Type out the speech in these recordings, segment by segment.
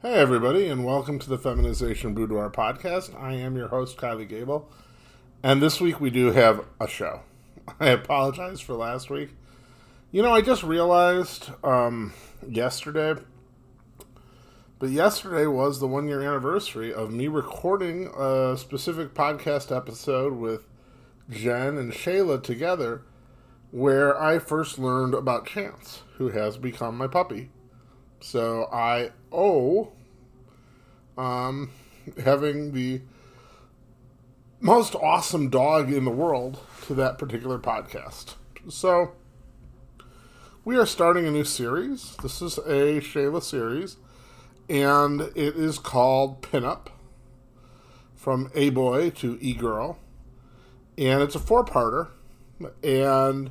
Hey, everybody, and welcome to the Feminization Boudoir podcast. I am your host, Kylie Gable, and this week we do have a show. I apologize for last week. You know, I just realized um, yesterday, but yesterday was the one year anniversary of me recording a specific podcast episode with Jen and Shayla together where I first learned about Chance, who has become my puppy. So I owe um, having the most awesome dog in the world to that particular podcast. So we are starting a new series. This is a Shayla series, and it is called Pinup from A Boy to E Girl. And it's a four parter. And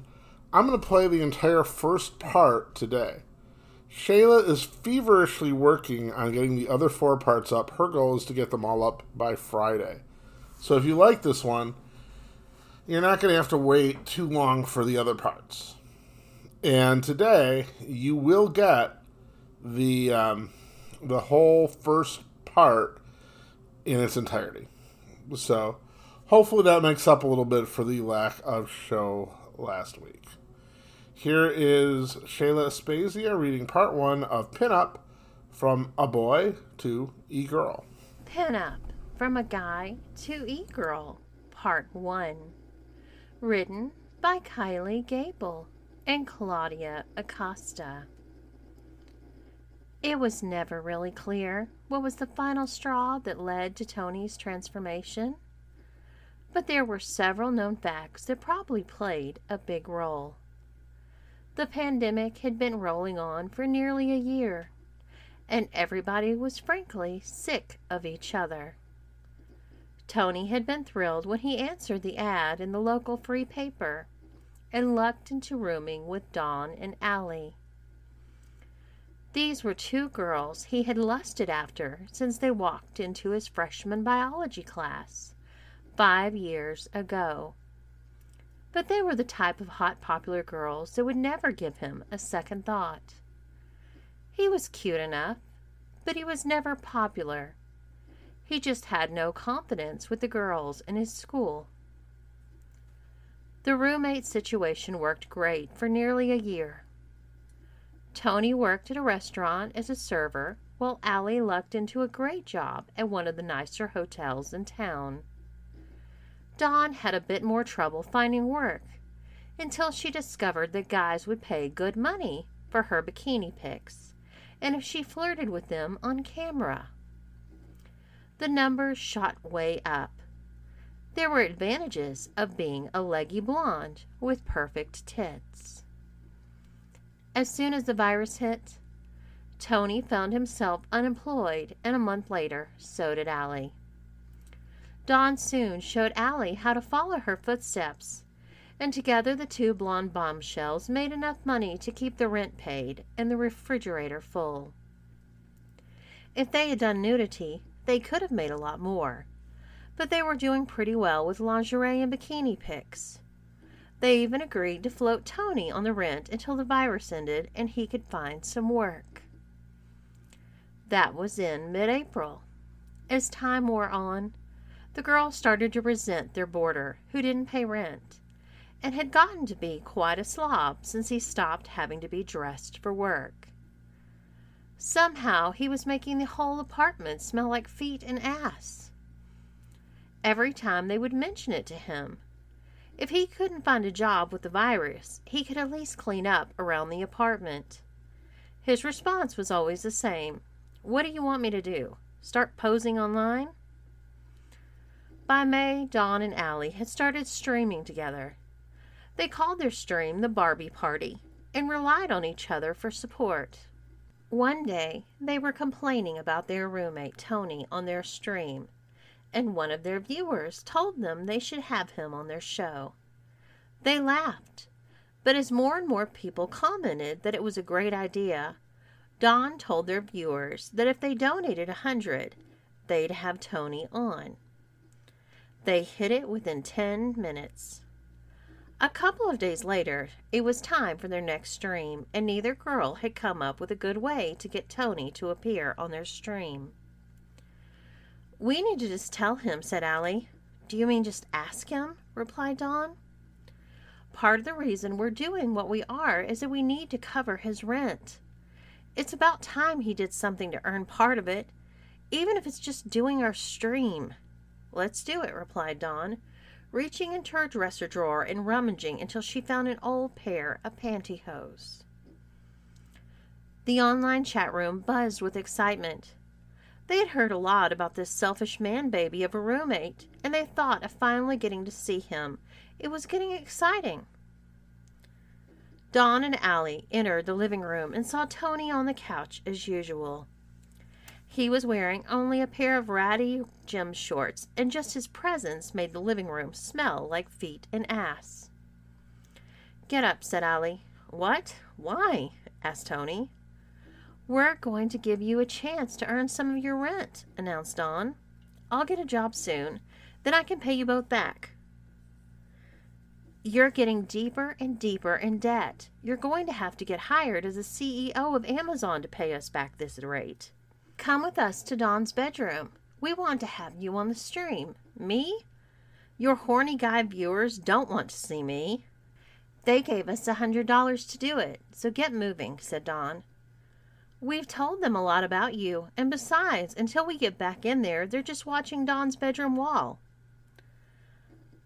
I'm going to play the entire first part today. Shayla is feverishly working on getting the other four parts up. Her goal is to get them all up by Friday. So if you like this one, you're not going to have to wait too long for the other parts. And today, you will get the um, the whole first part in its entirety. So hopefully that makes up a little bit for the lack of show last week. Here is Shayla Aspasia reading part one of Pinup from A Boy to E Girl. Pinup from a Guy to E Girl, part one. Written by Kylie Gable and Claudia Acosta. It was never really clear what was the final straw that led to Tony's transformation, but there were several known facts that probably played a big role. The pandemic had been rolling on for nearly a year, and everybody was frankly sick of each other. Tony had been thrilled when he answered the ad in the local free paper and lucked into rooming with Dawn and Allie. These were two girls he had lusted after since they walked into his freshman biology class five years ago but they were the type of hot popular girls that would never give him a second thought. He was cute enough, but he was never popular. He just had no confidence with the girls in his school. The roommate situation worked great for nearly a year. Tony worked at a restaurant as a server, while Allie lucked into a great job at one of the nicer hotels in town. Dawn had a bit more trouble finding work until she discovered that guys would pay good money for her bikini pics and if she flirted with them on camera. The numbers shot way up. There were advantages of being a leggy blonde with perfect tits. As soon as the virus hit, Tony found himself unemployed, and a month later, so did Allie. Dawn soon showed Allie how to follow her footsteps, and together the two blonde bombshells made enough money to keep the rent paid and the refrigerator full. If they had done nudity, they could have made a lot more, but they were doing pretty well with lingerie and bikini pics. They even agreed to float Tony on the rent until the virus ended and he could find some work. That was in mid April. As time wore on, the girls started to resent their boarder, who didn't pay rent, and had gotten to be quite a slob since he stopped having to be dressed for work. Somehow he was making the whole apartment smell like feet and ass. Every time they would mention it to him, if he couldn't find a job with the virus, he could at least clean up around the apartment. His response was always the same What do you want me to do? Start posing online? By May, Dawn and Allie had started streaming together. They called their stream the Barbie Party and relied on each other for support. One day, they were complaining about their roommate Tony on their stream, and one of their viewers told them they should have him on their show. They laughed, but as more and more people commented that it was a great idea, Dawn told their viewers that if they donated a hundred, they'd have Tony on. They hit it within 10 minutes. A couple of days later, it was time for their next stream, and neither girl had come up with a good way to get Tony to appear on their stream. We need to just tell him, said Allie. Do you mean just ask him? replied Dawn. Part of the reason we're doing what we are is that we need to cover his rent. It's about time he did something to earn part of it, even if it's just doing our stream. Let's do it, replied Dawn, reaching into her dresser drawer and rummaging until she found an old pair of pantyhose. The online chat room buzzed with excitement. They had heard a lot about this selfish man baby of a roommate, and they thought of finally getting to see him. It was getting exciting. Dawn and Allie entered the living room and saw Tony on the couch as usual. He was wearing only a pair of ratty gym shorts, and just his presence made the living room smell like feet and ass. Get up, said Allie. What? Why? asked Tony. We're going to give you a chance to earn some of your rent, announced Dawn. I'll get a job soon. Then I can pay you both back. You're getting deeper and deeper in debt. You're going to have to get hired as a CEO of Amazon to pay us back this rate. Come with us to Dawn's bedroom. We want to have you on the stream. Me? Your horny guy viewers don't want to see me. They gave us a hundred dollars to do it, so get moving, said Dawn. We've told them a lot about you, and besides, until we get back in there, they're just watching Dawn's bedroom wall.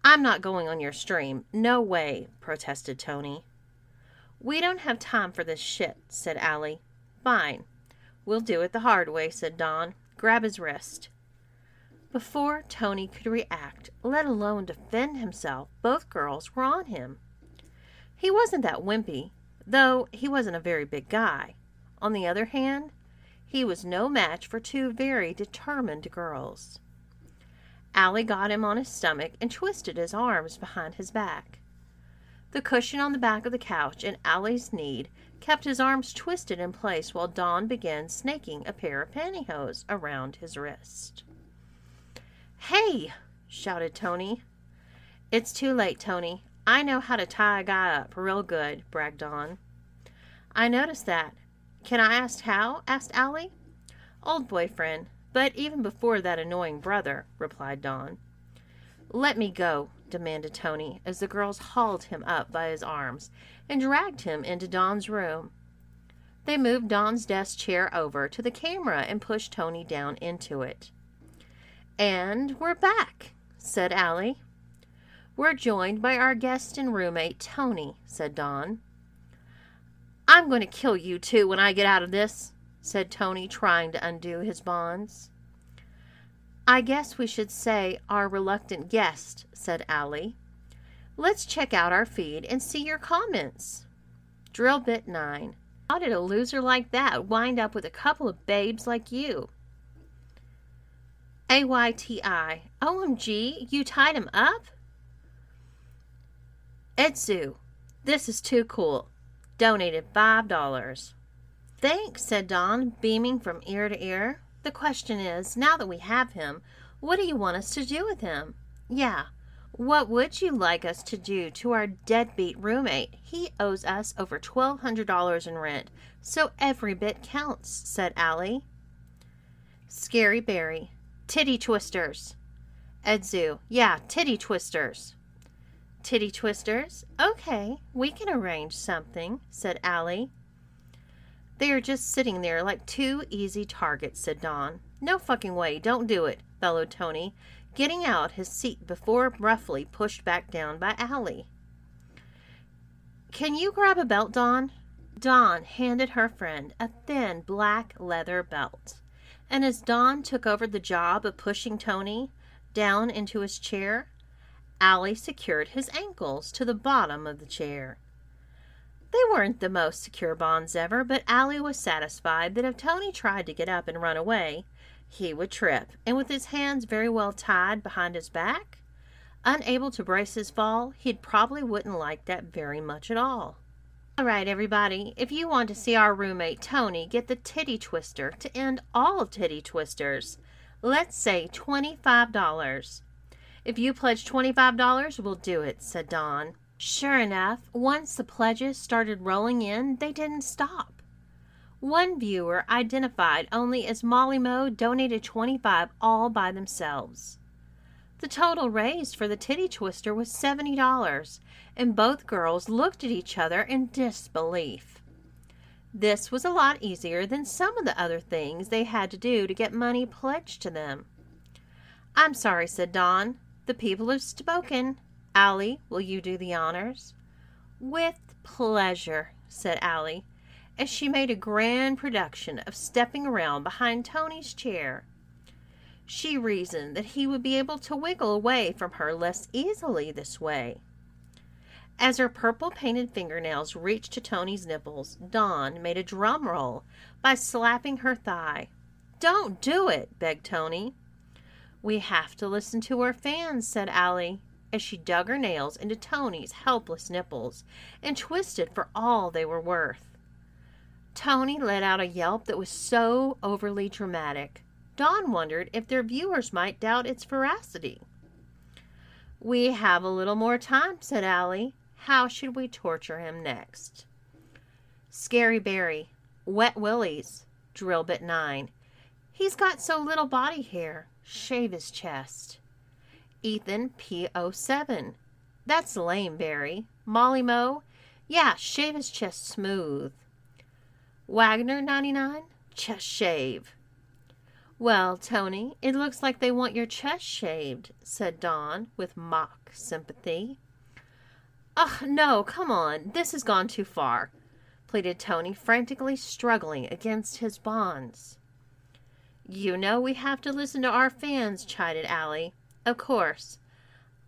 I'm not going on your stream. No way, protested Tony. We don't have time for this shit, said Allie. Fine. We'll do it the hard way, said Dawn. Grab his wrist. Before Tony could react, let alone defend himself, both girls were on him. He wasn't that wimpy, though he wasn't a very big guy. On the other hand, he was no match for two very determined girls. Allie got him on his stomach and twisted his arms behind his back. The cushion on the back of the couch and Allie's need kept his arms twisted in place while Dawn began snaking a pair of pantyhose around his wrist. Hey! shouted Tony. It's too late, Tony. I know how to tie a guy up real good, bragged Dawn. I noticed that. Can I ask how? asked Allie. Old boyfriend, but even before that annoying brother, replied Dawn. Let me go, demanded Tony as the girls hauled him up by his arms and dragged him into Dawn's room. They moved Dawn's desk chair over to the camera and pushed Tony down into it. And we're back, said Allie. We're joined by our guest and roommate, Tony, said Dawn. I'm going to kill you two when I get out of this, said Tony, trying to undo his bonds. I guess we should say our reluctant guest, said Allie. Let's check out our feed and see your comments. Drill bit 9. How did a loser like that wind up with a couple of babes like you? AYTI. OMG, you tied him up? Edzu. This is too cool. Donated $5. Thanks, said Dawn, beaming from ear to ear. The question is, now that we have him, what do you want us to do with him? Yeah, what would you like us to do to our deadbeat roommate? He owes us over $1,200 in rent, so every bit counts, said Allie. Scary Barry, Titty twisters. Edzu. Yeah, titty twisters. Titty twisters? Okay, we can arrange something, said Allie. They are just sitting there like two easy targets, said Dawn. No fucking way, don't do it, bellowed Tony, getting out his seat before roughly pushed back down by Allie. Can you grab a belt, Dawn? Dawn handed her friend a thin black leather belt. And as Dawn took over the job of pushing Tony down into his chair, Allie secured his ankles to the bottom of the chair. They weren't the most secure bonds ever, but Allie was satisfied that if Tony tried to get up and run away, he would trip, and with his hands very well tied behind his back, unable to brace his fall, he probably wouldn't like that very much at all. All right, everybody, if you want to see our roommate Tony get the titty twister to end all titty twisters, let's say $25. If you pledge $25, we'll do it, said Dawn Sure enough, once the pledges started rolling in, they didn't stop. One viewer identified only as Molly Moe donated 25 all by themselves. The total raised for the titty twister was $70, and both girls looked at each other in disbelief. This was a lot easier than some of the other things they had to do to get money pledged to them. I'm sorry, said Dawn. The people have spoken. Allie, will you do the honors? With pleasure, said Allie, as she made a grand production of stepping around behind Tony's chair. She reasoned that he would be able to wiggle away from her less easily this way. As her purple painted fingernails reached to Tony's nipples, Dawn made a drum roll by slapping her thigh. Don't do it, begged Tony. We have to listen to our fans, said Allie, as she dug her nails into Tony's helpless nipples and twisted for all they were worth. Tony let out a yelp that was so overly dramatic. Dawn wondered if their viewers might doubt its veracity. We have a little more time, said Allie. How should we torture him next? Scary Barry, Wet Willies, Drill Bit 9. He's got so little body hair. Shave his chest. Ethan P07. That's lame, Barry. Molly Moe. Yeah, shave his chest smooth. Wagner 99. Chest shave. Well, Tony, it looks like they want your chest shaved, said Dawn with mock sympathy. Ugh, no, come on. This has gone too far, pleaded Tony, frantically struggling against his bonds. You know we have to listen to our fans, chided Allie. Of course.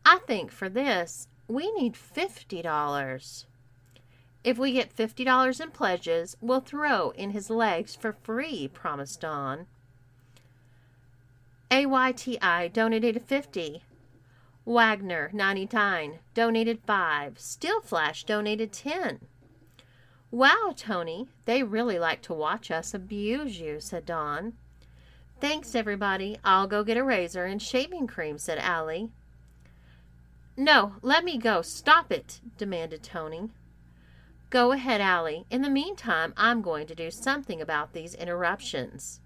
I think for this, we need $50. If we get $50 in pledges, we'll throw in his legs for free, promised Dawn. AYTI donated 50. Wagner 99 donated 5. Steel Flash donated 10. Wow, Tony, they really like to watch us abuse you, said Dawn. Thanks, everybody. I'll go get a razor and shaving cream, said Allie. No, let me go. Stop it, demanded Tony. Go ahead, Allie. In the meantime, I'm going to do something about these interruptions.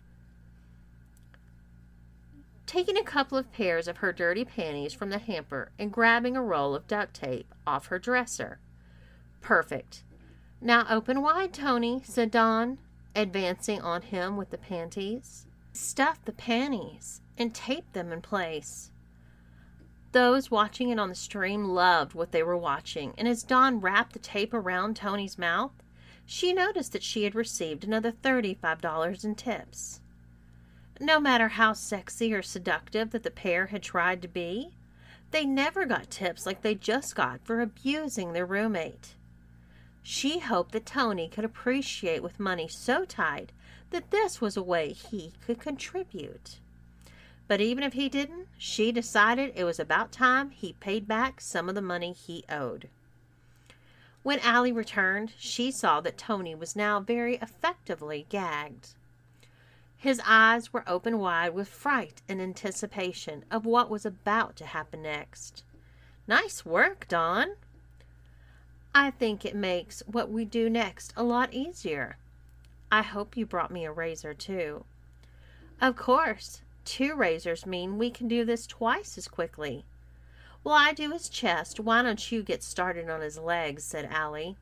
Taking a couple of pairs of her dirty panties from the hamper and grabbing a roll of duct tape off her dresser. Perfect. Now open wide, Tony, said Dawn, advancing on him with the panties. Stuff the panties and tape them in place. Those watching it on the stream loved what they were watching, and as Dawn wrapped the tape around Tony's mouth, she noticed that she had received another $35 in tips. No matter how sexy or seductive that the pair had tried to be, they never got tips like they just got for abusing their roommate. She hoped that Tony could appreciate with money so tight that this was a way he could contribute. But even if he didn't, she decided it was about time he paid back some of the money he owed. When Allie returned, she saw that Tony was now very effectively gagged. His eyes were open wide with fright and anticipation of what was about to happen next. Nice work, Dawn. I think it makes what we do next a lot easier. I hope you brought me a razor, too. Of course. Two razors mean we can do this twice as quickly. Well, I do his chest, why don't you get started on his legs? said Allie.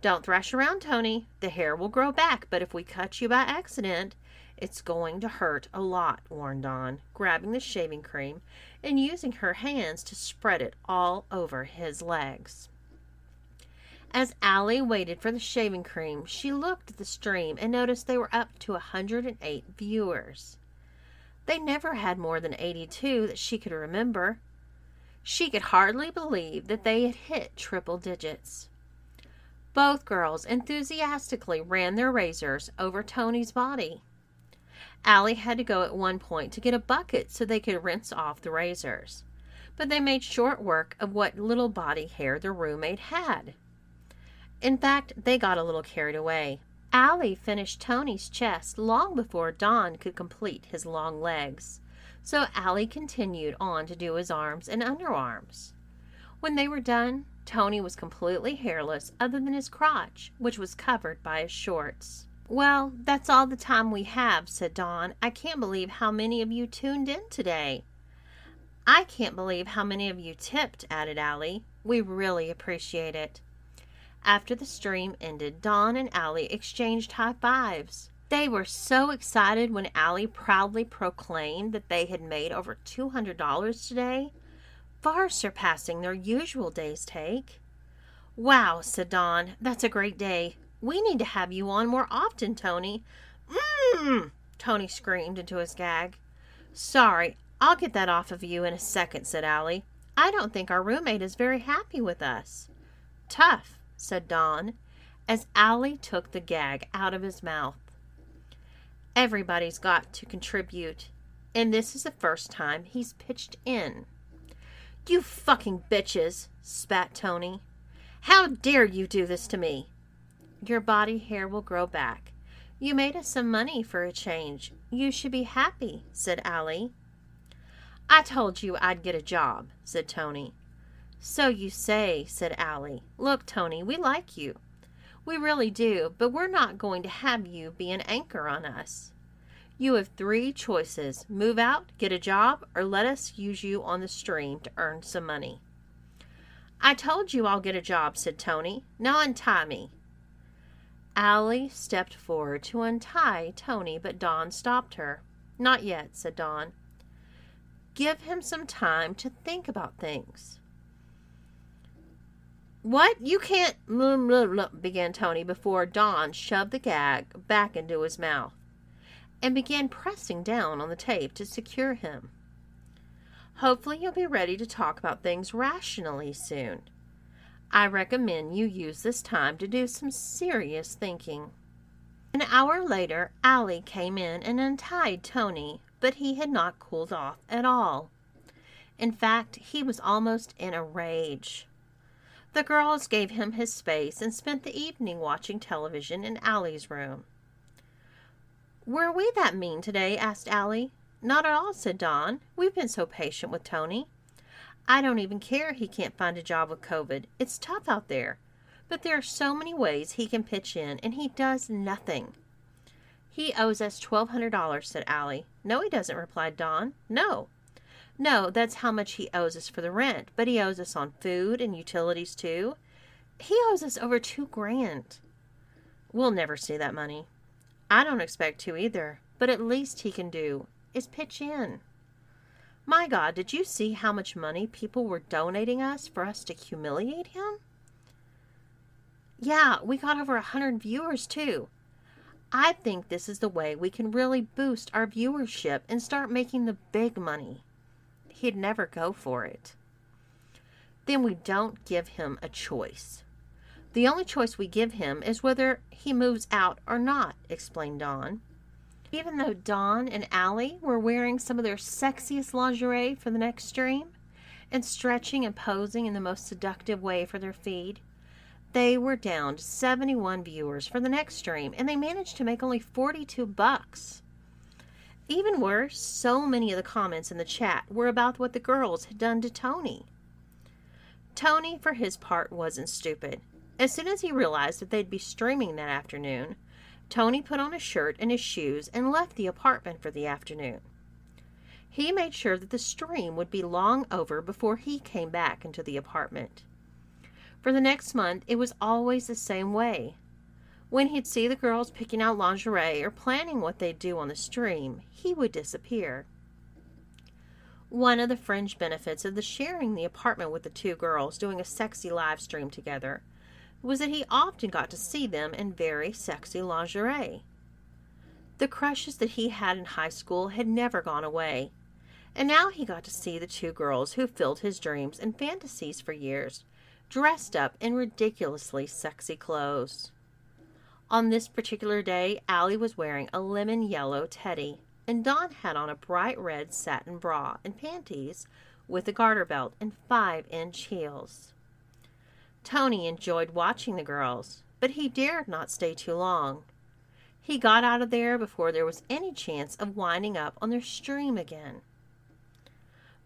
Don't thrash around, Tony. The hair will grow back, but if we cut you by accident, it's going to hurt a lot, warned Dawn, grabbing the shaving cream and using her hands to spread it all over his legs. As Allie waited for the shaving cream, she looked at the stream and noticed they were up to a 108 viewers. They never had more than 82 that she could remember. She could hardly believe that they had hit triple digits. Both girls enthusiastically ran their razors over Tony's body. Allie had to go at one point to get a bucket so they could rinse off the razors, but they made short work of what little body hair their roommate had. In fact, they got a little carried away. Allie finished Tony's chest long before Dawn could complete his long legs, so Allie continued on to do his arms and underarms. When they were done, Tony was completely hairless other than his crotch, which was covered by his shorts. Well, that's all the time we have, said Dawn. I can't believe how many of you tuned in today. I can't believe how many of you tipped, added Allie. We really appreciate it. After the stream ended, Dawn and Allie exchanged high fives. They were so excited when Allie proudly proclaimed that they had made over $200 today, far surpassing their usual day's take. Wow, said Dawn, that's a great day. We need to have you on more often, Tony. Mmm, Tony screamed into his gag. Sorry, I'll get that off of you in a second, said Allie. I don't think our roommate is very happy with us. Tough, said Dawn, as Allie took the gag out of his mouth. Everybody's got to contribute, and this is the first time he's pitched in. You fucking bitches, spat Tony. How dare you do this to me? Your body hair will grow back. You made us some money for a change. You should be happy, said Allie. I told you I'd get a job, said Tony. So you say, said Allie. Look, Tony, we like you. We really do, but we're not going to have you be an anchor on us. You have three choices move out, get a job, or let us use you on the stream to earn some money. I told you I'll get a job, said Tony. Now untie me. Allie stepped forward to untie Tony, but Dawn stopped her. Not yet, said Dawn. Give him some time to think about things. What? You can't. Blah, blah, blah, began Tony before Dawn shoved the gag back into his mouth and began pressing down on the tape to secure him. Hopefully, you'll be ready to talk about things rationally soon. I recommend you use this time to do some serious thinking. An hour later, Allie came in and untied Tony, but he had not cooled off at all. In fact, he was almost in a rage. The girls gave him his space and spent the evening watching television in Allie's room. Were we that mean today? asked Allie. Not at all, said Dawn. We've been so patient with Tony. I don't even care he can't find a job with COVID. It's tough out there. But there are so many ways he can pitch in, and he does nothing. He owes us $1,200, said Allie. No, he doesn't, replied Dawn. No. No, that's how much he owes us for the rent, but he owes us on food and utilities, too. He owes us over two grand. We'll never see that money. I don't expect to either, but at least he can do is pitch in. My God, did you see how much money people were donating us for us to humiliate him? Yeah, we got over a hundred viewers too. I think this is the way we can really boost our viewership and start making the big money. He'd never go for it. Then we don't give him a choice. The only choice we give him is whether he moves out or not, explained Dawn. Even though Dawn and Allie were wearing some of their sexiest lingerie for the next stream and stretching and posing in the most seductive way for their feed, they were down to 71 viewers for the next stream and they managed to make only 42 bucks. Even worse, so many of the comments in the chat were about what the girls had done to Tony. Tony, for his part, wasn't stupid. As soon as he realized that they'd be streaming that afternoon, Tony put on a shirt and his shoes and left the apartment for the afternoon. He made sure that the stream would be long over before he came back into the apartment. For the next month, it was always the same way. When he'd see the girls picking out lingerie or planning what they'd do on the stream, he would disappear. One of the fringe benefits of the sharing the apartment with the two girls doing a sexy live stream together was that he often got to see them in very sexy lingerie. The crushes that he had in high school had never gone away, and now he got to see the two girls who filled his dreams and fantasies for years, dressed up in ridiculously sexy clothes. On this particular day, Allie was wearing a lemon yellow teddy, and Dawn had on a bright red satin bra and panties with a garter belt and five inch heels. Tony enjoyed watching the girls, but he dared not stay too long. He got out of there before there was any chance of winding up on their stream again.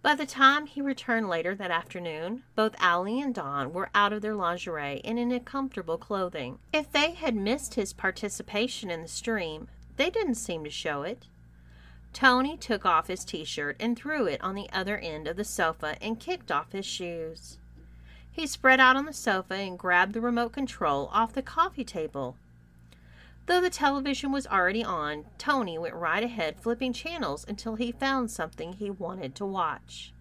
By the time he returned later that afternoon, both Allie and Dawn were out of their lingerie and in comfortable clothing. If they had missed his participation in the stream, they didn't seem to show it. Tony took off his t shirt and threw it on the other end of the sofa and kicked off his shoes. He spread out on the sofa and grabbed the remote control off the coffee table. Though the television was already on, Tony went right ahead flipping channels until he found something he wanted to watch.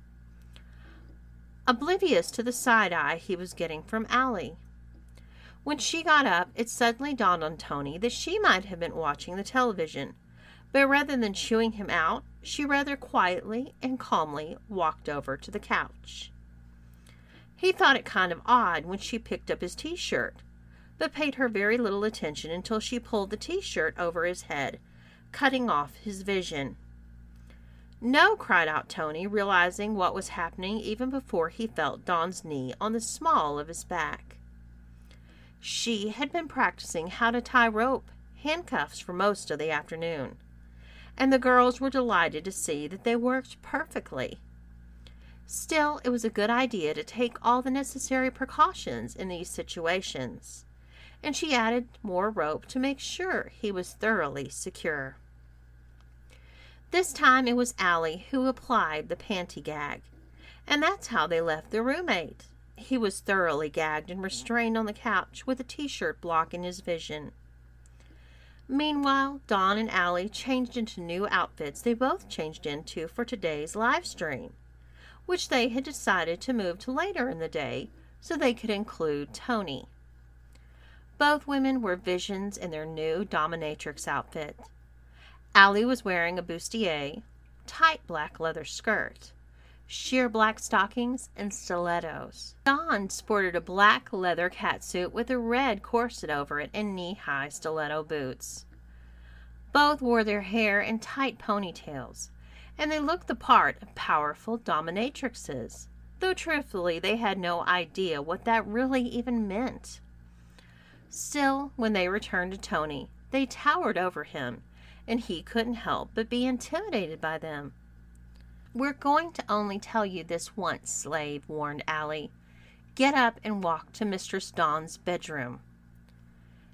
Oblivious to the side eye he was getting from Allie. When she got up, it suddenly dawned on Tony that she might have been watching the television, but rather than chewing him out, she rather quietly and calmly walked over to the couch. He thought it kind of odd when she picked up his t shirt, but paid her very little attention until she pulled the t shirt over his head, cutting off his vision. No, cried out Tony, realizing what was happening even before he felt Dawn's knee on the small of his back. She had been practicing how to tie rope handcuffs for most of the afternoon, and the girls were delighted to see that they worked perfectly. Still, it was a good idea to take all the necessary precautions in these situations, and she added more rope to make sure he was thoroughly secure. This time it was Allie who applied the panty gag, and that's how they left their roommate. He was thoroughly gagged and restrained on the couch with a t shirt blocking his vision. Meanwhile, Dawn and Allie changed into new outfits they both changed into for today's live stream which they had decided to move to later in the day so they could include Tony. Both women were visions in their new dominatrix outfit. Allie was wearing a bustier, tight black leather skirt, sheer black stockings, and stilettos. Dawn sported a black leather catsuit with a red corset over it and knee high stiletto boots. Both wore their hair in tight ponytails, and they looked the part of powerful dominatrixes, though truthfully they had no idea what that really even meant. Still, when they returned to Tony, they towered over him, and he couldn't help but be intimidated by them. We're going to only tell you this once, slave, warned Allie. Get up and walk to Mistress Dawn's bedroom.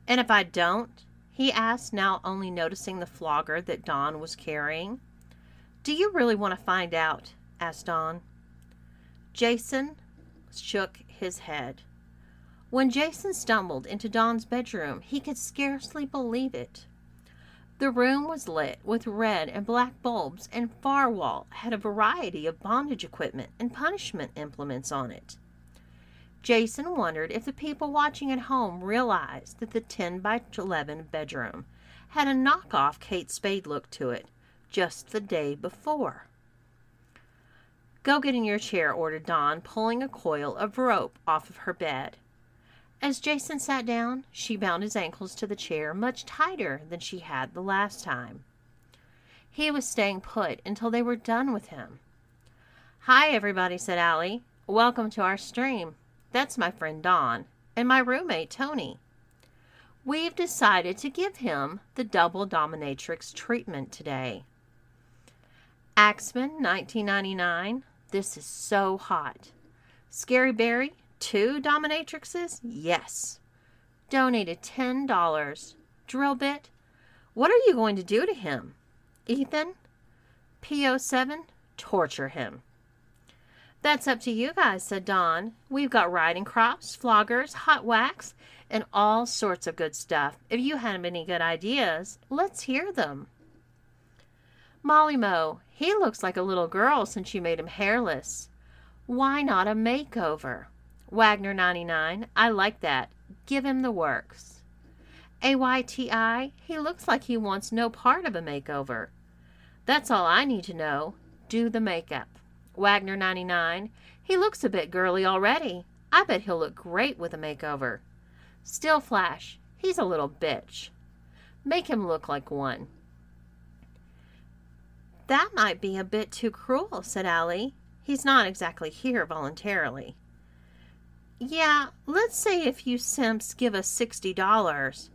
And if I don't? he asked, now only noticing the flogger that Dawn was carrying. Do you really want to find out? asked Dawn. Jason shook his head. When Jason stumbled into Dawn's bedroom, he could scarcely believe it. The room was lit with red and black bulbs, and far wall had a variety of bondage equipment and punishment implements on it. Jason wondered if the people watching at home realized that the 10 by 11 bedroom had a knockoff Kate Spade look to it, just the day before. Go get in your chair, ordered Dawn, pulling a coil of rope off of her bed. As Jason sat down, she bound his ankles to the chair much tighter than she had the last time. He was staying put until they were done with him. Hi, everybody, said Allie. Welcome to our stream. That's my friend Dawn and my roommate Tony. We've decided to give him the double dominatrix treatment today. Axeman, 1999. This is so hot. Scary Barry, two dominatrixes? Yes. Donated $10. Drill bit? What are you going to do to him? Ethan? PO7? Torture him. That's up to you guys, said Dawn. We've got riding crops, floggers, hot wax, and all sorts of good stuff. If you have any good ideas, let's hear them. Molly Moe, he looks like a little girl since you made him hairless. Why not a makeover? Wagner 99, I like that. Give him the works. AYTI, he looks like he wants no part of a makeover. That's all I need to know. Do the makeup. Wagner 99, he looks a bit girly already. I bet he'll look great with a makeover. Steel Flash, he's a little bitch. Make him look like one. That might be a bit too cruel, said Allie. He's not exactly here voluntarily. Yeah, let's say if you simps give us sixty dollars.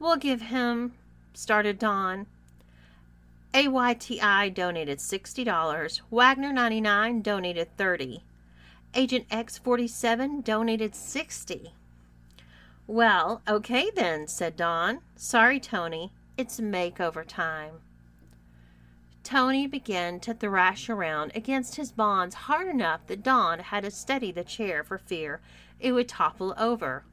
We'll give him, started Dawn. AYTI donated $60. Wagner 99 donated 30. Agent X47 donated 60. Well, okay then, said Dawn. Sorry, Tony. It's makeover time. Tony began to thrash around against his bonds hard enough that Dawn had to steady the chair for fear it would topple over.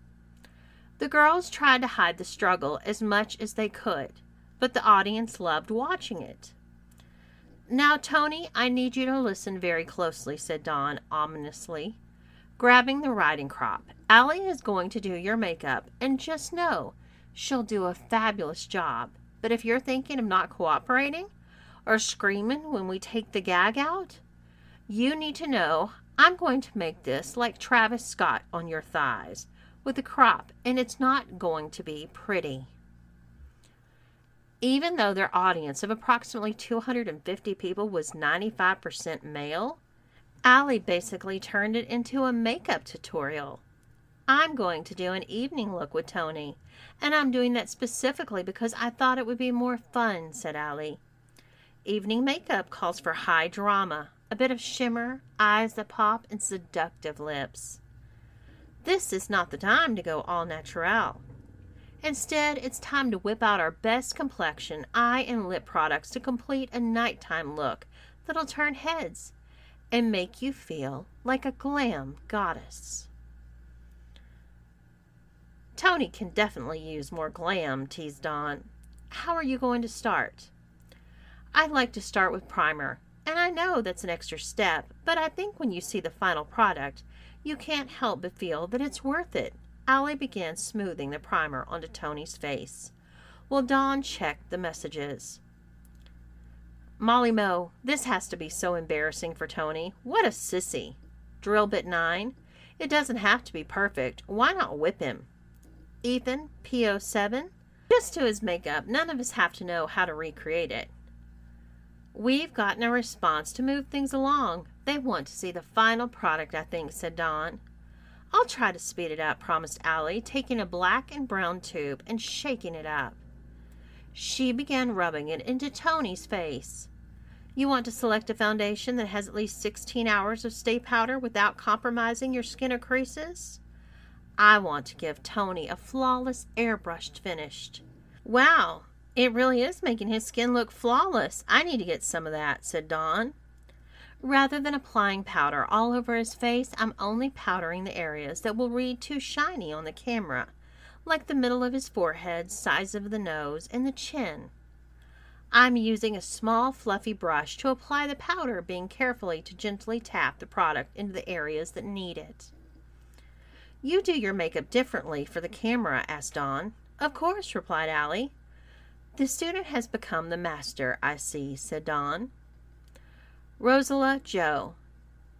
The girls tried to hide the struggle as much as they could, but the audience loved watching it. Now, Tony, I need you to listen very closely, said Dawn ominously, grabbing the riding crop. Allie is going to do your makeup, and just know she'll do a fabulous job. But if you're thinking of not cooperating or screaming when we take the gag out, you need to know I'm going to make this like Travis Scott on your thighs with a crop, and it's not going to be pretty. Even though their audience of approximately 250 people was 95% male, Allie basically turned it into a makeup tutorial. I'm going to do an evening look with Tony, and I'm doing that specifically because I thought it would be more fun, said Allie. Evening makeup calls for high drama, a bit of shimmer, eyes that pop, and seductive lips. This is not the time to go all natural. Instead, it's time to whip out our best complexion, eye, and lip products to complete a nighttime look that'll turn heads and make you feel like a glam goddess. Tony can definitely use more glam, teased Dawn. How are you going to start? I'd like to start with primer, and I know that's an extra step, but I think when you see the final product, you can't help but feel that it's worth it. Allie began smoothing the primer onto Tony's face, while Dawn checked the messages. Molly Moe, this has to be so embarrassing for Tony. What a sissy. Drill bit 9. It doesn't have to be perfect. Why not whip him? Ethan, PO7. Just to his makeup, none of us have to know how to recreate it. We've gotten a response to move things along. They want to see the final product, I think, said Dawn. I'll try to speed it up, promised Allie, taking a black and brown tube and shaking it up. She began rubbing it into Tony's face. You want to select a foundation that has at least 16 hours of stay powder without compromising your skin or creases? I want to give Tony a flawless airbrushed finish. Wow, it really is making his skin look flawless. I need to get some of that, said Dawn. Rather than applying powder all over his face, I'm only powdering the areas that will read too shiny on the camera, like the middle of his forehead, size of the nose, and the chin. I'm using a small fluffy brush to apply the powder, being carefully to gently tap the product into the areas that need it. You do your makeup differently for the camera, asked Dawn. Of course, replied Allie. The student has become the master, I see, said Dawn. Rosala Joe.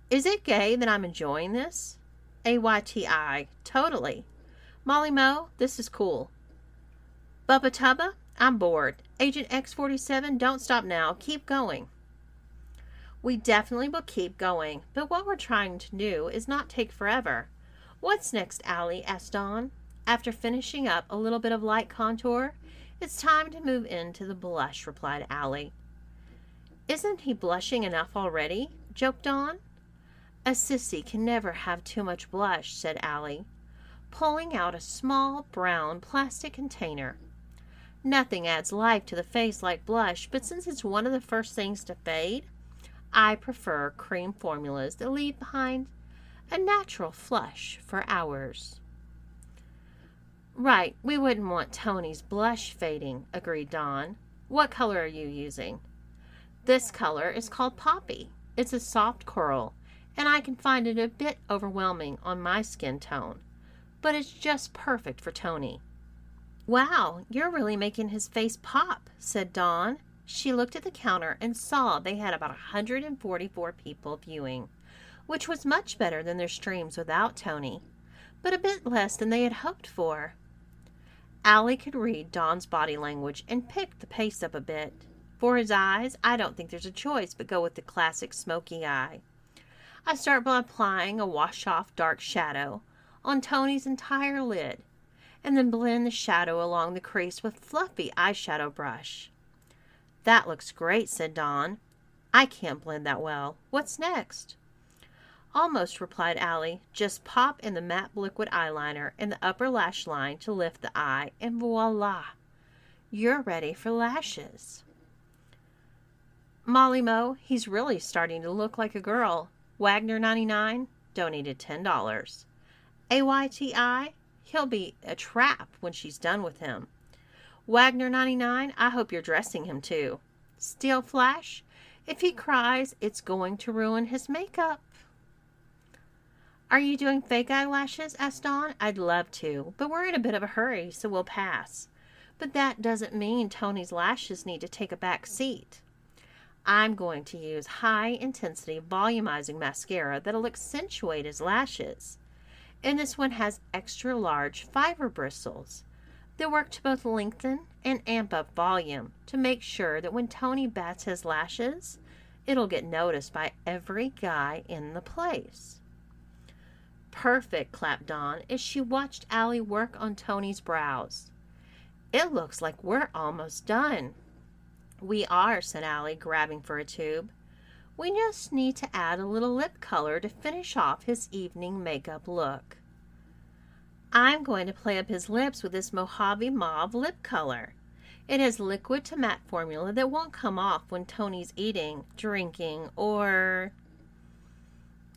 Is it gay that I'm enjoying this? AYTI. Totally. Molly Moe, this is cool. Bubba Tubba, I'm bored. Agent X47, don't stop now. Keep going. We definitely will keep going, but what we're trying to do is not take forever. What's next, Allie? asked Dawn. After finishing up a little bit of light contour, it's time to move into the blush, replied Allie. Isn't he blushing enough already? joked Dawn. A sissy can never have too much blush, said Allie, pulling out a small brown plastic container. Nothing adds life to the face like blush, but since it's one of the first things to fade, I prefer cream formulas that leave behind a natural flush for hours. Right, we wouldn't want Tony's blush fading, agreed Dawn. What color are you using? This color is called Poppy. It's a soft coral, and I can find it a bit overwhelming on my skin tone, but it's just perfect for Tony. Wow, you're really making his face pop, said Dawn. She looked at the counter and saw they had about 144 people viewing, which was much better than their streams without Tony, but a bit less than they had hoped for. Allie could read Dawn's body language and picked the pace up a bit. For his eyes, I don't think there's a choice but go with the classic smoky eye. I start by applying a wash off dark shadow on Tony's entire lid and then blend the shadow along the crease with fluffy eyeshadow brush. That looks great, said Dawn. I can't blend that well. What's next? Almost, replied Allie. Just pop in the matte liquid eyeliner in the upper lash line to lift the eye, and voila! You're ready for lashes. Molly Moe, he's really starting to look like a girl. Wagner 99 donated $10. AYTI, he'll be a trap when she's done with him. Wagner 99, I hope you're dressing him too. Steel Flash, if he cries, it's going to ruin his makeup. Are you doing fake eyelashes? asked Dawn. I'd love to, but we're in a bit of a hurry, so we'll pass. But that doesn't mean Tony's lashes need to take a back seat. I'm going to use high intensity volumizing mascara that'll accentuate his lashes. And this one has extra large fiber bristles that work to both lengthen and amp up volume to make sure that when Tony bats his lashes, it'll get noticed by every guy in the place. Perfect, clapped Dawn as she watched Allie work on Tony's brows. It looks like we're almost done. We are, said Allie, grabbing for a tube. We just need to add a little lip color to finish off his evening makeup look. I'm going to play up his lips with this Mojave Mauve lip color. It has liquid to matte formula that won't come off when Tony's eating, drinking, or.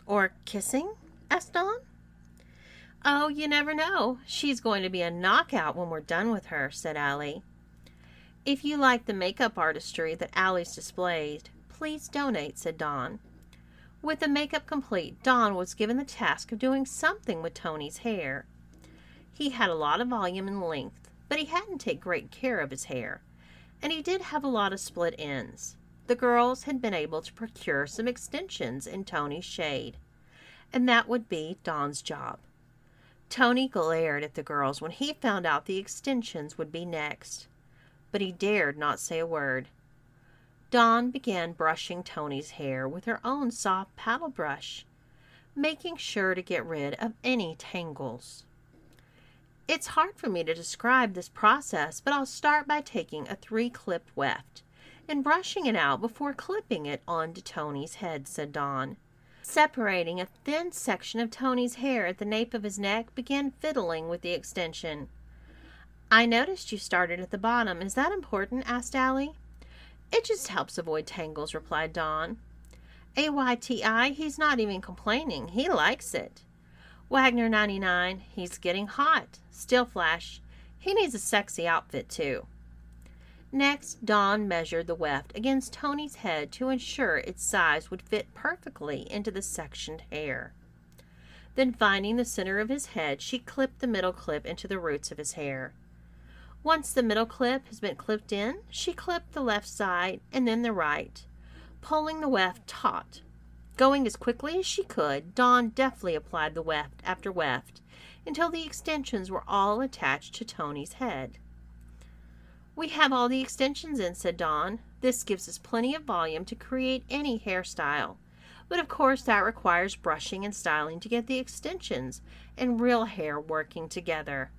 or kissing? asked Dawn. Oh, you never know. She's going to be a knockout when we're done with her, said Allie. If you like the makeup artistry that Allie's displayed, please donate, said Dawn. With the makeup complete, Dawn was given the task of doing something with Tony's hair. He had a lot of volume and length, but he hadn't taken great care of his hair, and he did have a lot of split ends. The girls had been able to procure some extensions in Tony's shade, and that would be Dawn's job. Tony glared at the girls when he found out the extensions would be next but he dared not say a word. Dawn began brushing Tony's hair with her own soft paddle brush, making sure to get rid of any tangles. It's hard for me to describe this process, but I'll start by taking a three clip weft and brushing it out before clipping it onto Tony's head, said Dawn. Separating a thin section of Tony's hair at the nape of his neck, began fiddling with the extension. I noticed you started at the bottom. Is that important? asked Allie. It just helps avoid tangles, replied Dawn. AYTI, he's not even complaining. He likes it. Wagner 99, he's getting hot. Steel Flash, he needs a sexy outfit too. Next, Dawn measured the weft against Tony's head to ensure its size would fit perfectly into the sectioned hair. Then, finding the center of his head, she clipped the middle clip into the roots of his hair. Once the middle clip has been clipped in, she clipped the left side and then the right, pulling the weft taut. Going as quickly as she could, Dawn deftly applied the weft after weft until the extensions were all attached to Tony's head. We have all the extensions in, said Dawn. This gives us plenty of volume to create any hairstyle. But of course, that requires brushing and styling to get the extensions and real hair working together.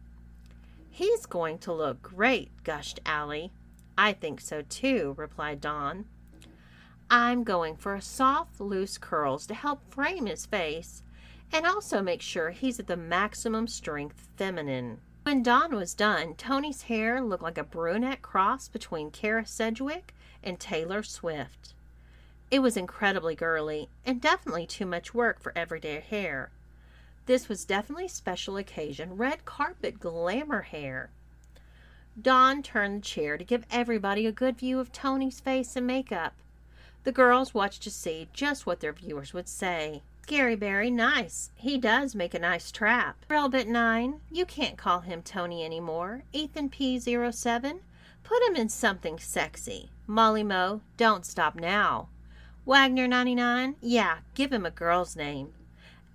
He's going to look great, gushed Allie. I think so too, replied Dawn. I'm going for soft, loose curls to help frame his face and also make sure he's at the maximum strength feminine. When Dawn was done, Tony's hair looked like a brunette cross between Kara Sedgwick and Taylor Swift. It was incredibly girly and definitely too much work for everyday hair. This was definitely special occasion, red carpet glamour hair. Dawn turned the chair to give everybody a good view of Tony's face and makeup. The girls watched to see just what their viewers would say. Gary Barry, nice. He does make a nice trap. Relbit 9, you can't call him Tony anymore. Ethan P07, put him in something sexy. Molly Moe, don't stop now. Wagner 99, yeah, give him a girl's name.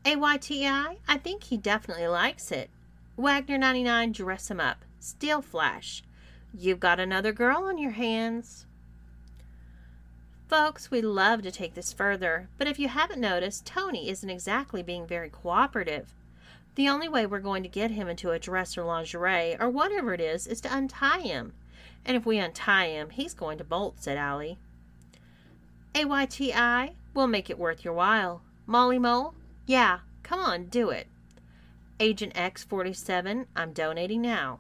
AYTI, I think he definitely likes it. Wagner 99, dress him up. Steel Flash, you've got another girl on your hands. Folks, we'd love to take this further, but if you haven't noticed, Tony isn't exactly being very cooperative. The only way we're going to get him into a dress or lingerie or whatever it is is to untie him. And if we untie him, he's going to bolt, said Allie. AYTI, we'll make it worth your while. Molly Moe? Yeah, come on, do it. Agent X47, I'm donating now.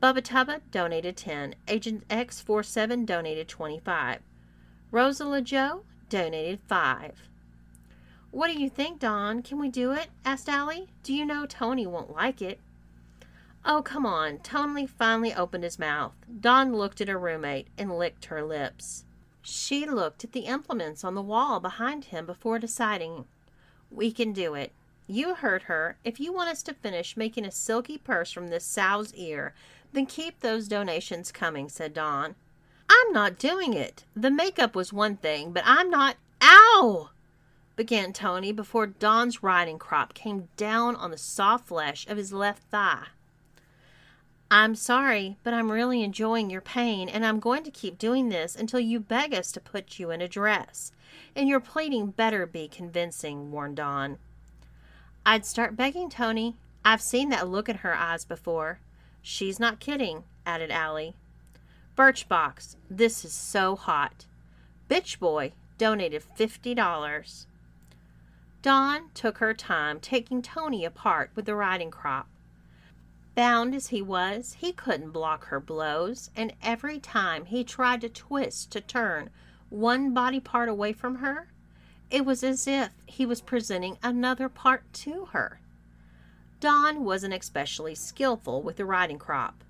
Bubba Tubba donated 10. Agent X47 donated 25. Rosala Joe donated 5. What do you think, Dawn? Can we do it? asked Allie. Do you know Tony won't like it? Oh, come on. Tony finally opened his mouth. Dawn looked at her roommate and licked her lips. She looked at the implements on the wall behind him before deciding. We can do it. You heard her. If you want us to finish making a silky purse from this sow's ear, then keep those donations coming, said Dawn. I'm not doing it. The makeup was one thing, but I'm not. Ow! began Tony before Dawn's riding crop came down on the soft flesh of his left thigh. I'm sorry, but I'm really enjoying your pain, and I'm going to keep doing this until you beg us to put you in a dress. And your pleading better be convincing, warned Dawn. I'd start begging, Tony. I've seen that look in her eyes before. She's not kidding, added Allie. Birchbox, this is so hot. Bitch Boy donated fifty dollars. Dawn took her time taking Tony apart with the riding crop. Bound as he was, he couldn't block her blows, and every time he tried to twist to turn one body part away from her, it was as if he was presenting another part to her. Dawn wasn't especially skillful with the riding crop,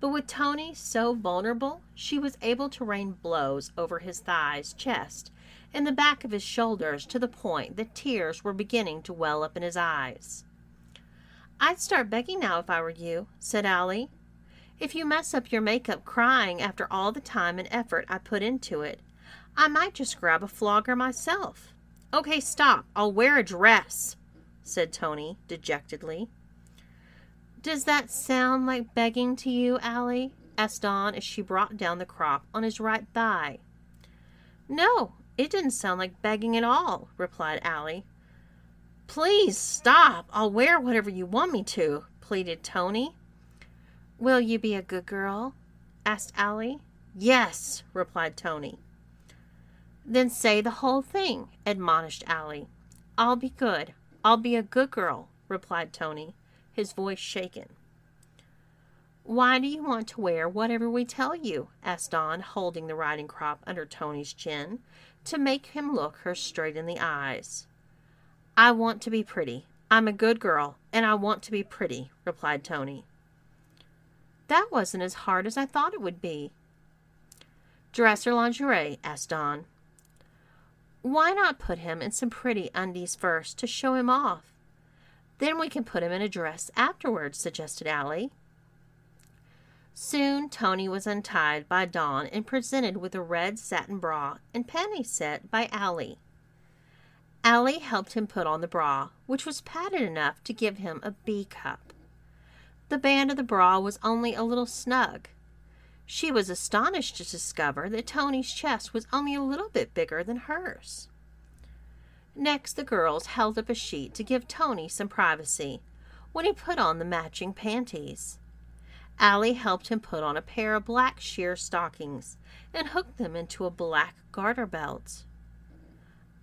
but with Tony so vulnerable, she was able to rain blows over his thighs, chest, and the back of his shoulders to the point that tears were beginning to well up in his eyes. I'd start begging now if I were you, said Allie. If you mess up your makeup crying after all the time and effort I put into it, I might just grab a flogger myself. Okay, stop. I'll wear a dress, said Tony dejectedly. Does that sound like begging to you, Allie? asked Dawn as she brought down the crop on his right thigh. No, it didn't sound like begging at all, replied Allie. Please stop. I'll wear whatever you want me to, pleaded Tony. Will you be a good girl? asked Allie. Yes, replied Tony. Then say the whole thing, admonished Allie. I'll be good. I'll be a good girl, replied Tony, his voice shaken. Why do you want to wear whatever we tell you? asked Dawn, holding the riding crop under Tony's chin to make him look her straight in the eyes. I want to be pretty. I'm a good girl, and I want to be pretty, replied Tony. That wasn't as hard as I thought it would be. Dress or lingerie? asked Dawn. Why not put him in some pretty undies first to show him off? Then we can put him in a dress afterwards, suggested Allie. Soon Tony was untied by Dawn and presented with a red satin bra and panties set by Allie. Allie helped him put on the bra, which was padded enough to give him a B cup. The band of the bra was only a little snug. She was astonished to discover that Tony's chest was only a little bit bigger than hers. Next, the girls held up a sheet to give Tony some privacy when he put on the matching panties. Allie helped him put on a pair of black sheer stockings and hooked them into a black garter belt.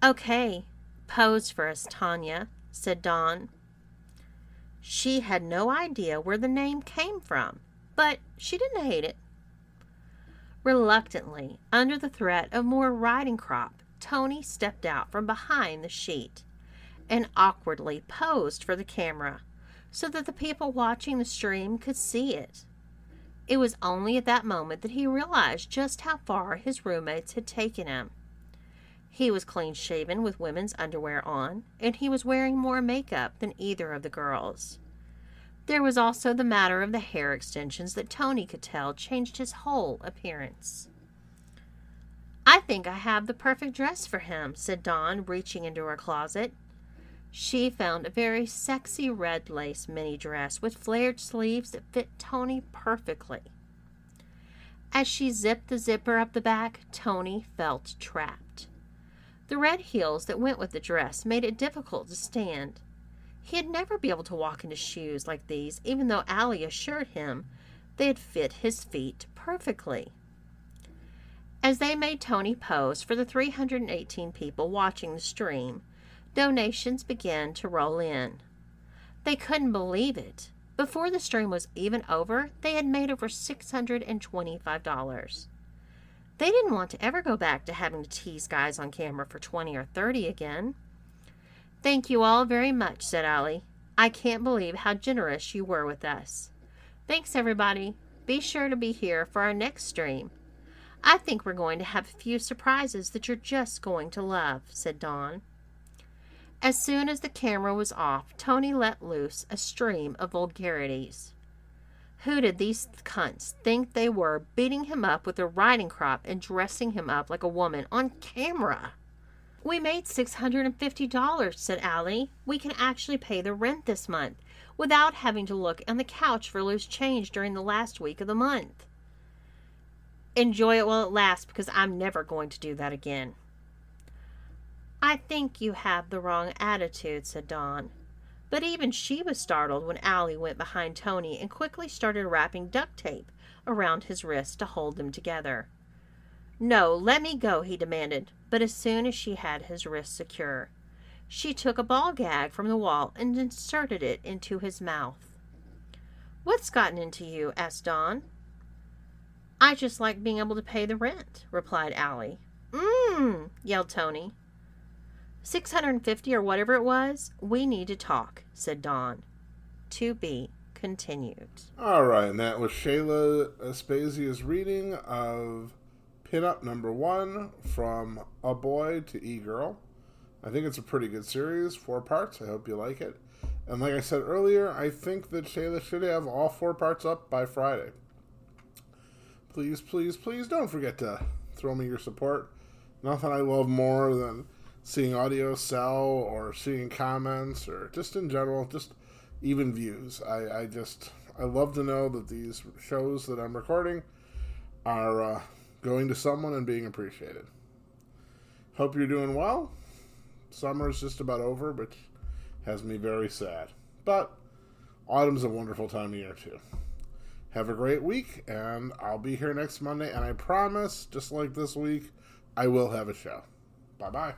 Okay, pose for us, Tanya, said Dawn. She had no idea where the name came from, but she didn't hate it. Reluctantly, under the threat of more riding crop, Tony stepped out from behind the sheet and awkwardly posed for the camera so that the people watching the stream could see it. It was only at that moment that he realized just how far his roommates had taken him. He was clean shaven with women's underwear on, and he was wearing more makeup than either of the girls. There was also the matter of the hair extensions that Tony could tell changed his whole appearance. I think I have the perfect dress for him, said Dawn, reaching into her closet. She found a very sexy red lace mini dress with flared sleeves that fit Tony perfectly. As she zipped the zipper up the back, Tony felt trapped. The red heels that went with the dress made it difficult to stand. He'd never be able to walk into shoes like these, even though Allie assured him they'd fit his feet perfectly. As they made Tony pose for the 318 people watching the stream, donations began to roll in. They couldn't believe it. Before the stream was even over, they had made over $625. They didn't want to ever go back to having to tease guys on camera for 20 or 30 again. Thank you all very much, said Allie. I can't believe how generous you were with us. Thanks, everybody. Be sure to be here for our next stream. I think we're going to have a few surprises that you're just going to love, said Dawn. As soon as the camera was off, Tony let loose a stream of vulgarities. Who did these cunts think they were, beating him up with a riding crop and dressing him up like a woman on camera? We made $650, said Allie. We can actually pay the rent this month without having to look on the couch for loose change during the last week of the month. Enjoy it while it lasts because I'm never going to do that again. I think you have the wrong attitude, said Dawn. But even she was startled when Allie went behind Tony and quickly started wrapping duct tape around his wrists to hold them together. No, let me go, he demanded, but as soon as she had his wrists secure, she took a ball gag from the wall and inserted it into his mouth. What's gotten into you? asked Dawn. I just like being able to pay the rent, replied Allie. Mmm, yelled Tony. 650 or whatever it was, we need to talk, said Dawn. To be continued. All right, and that was Shayla Aspasia's reading of pinup number one from A Boy to E Girl. I think it's a pretty good series, four parts. I hope you like it. And like I said earlier, I think that Shayla should have all four parts up by Friday. Please, please, please don't forget to throw me your support. Nothing I love more than seeing audio sell or seeing comments or just in general, just even views. I, I just, I love to know that these shows that I'm recording are uh, going to someone and being appreciated. Hope you're doing well. Summer's just about over, but has me very sad. But autumn's a wonderful time of year too. Have a great week, and I'll be here next Monday. And I promise, just like this week, I will have a show. Bye bye.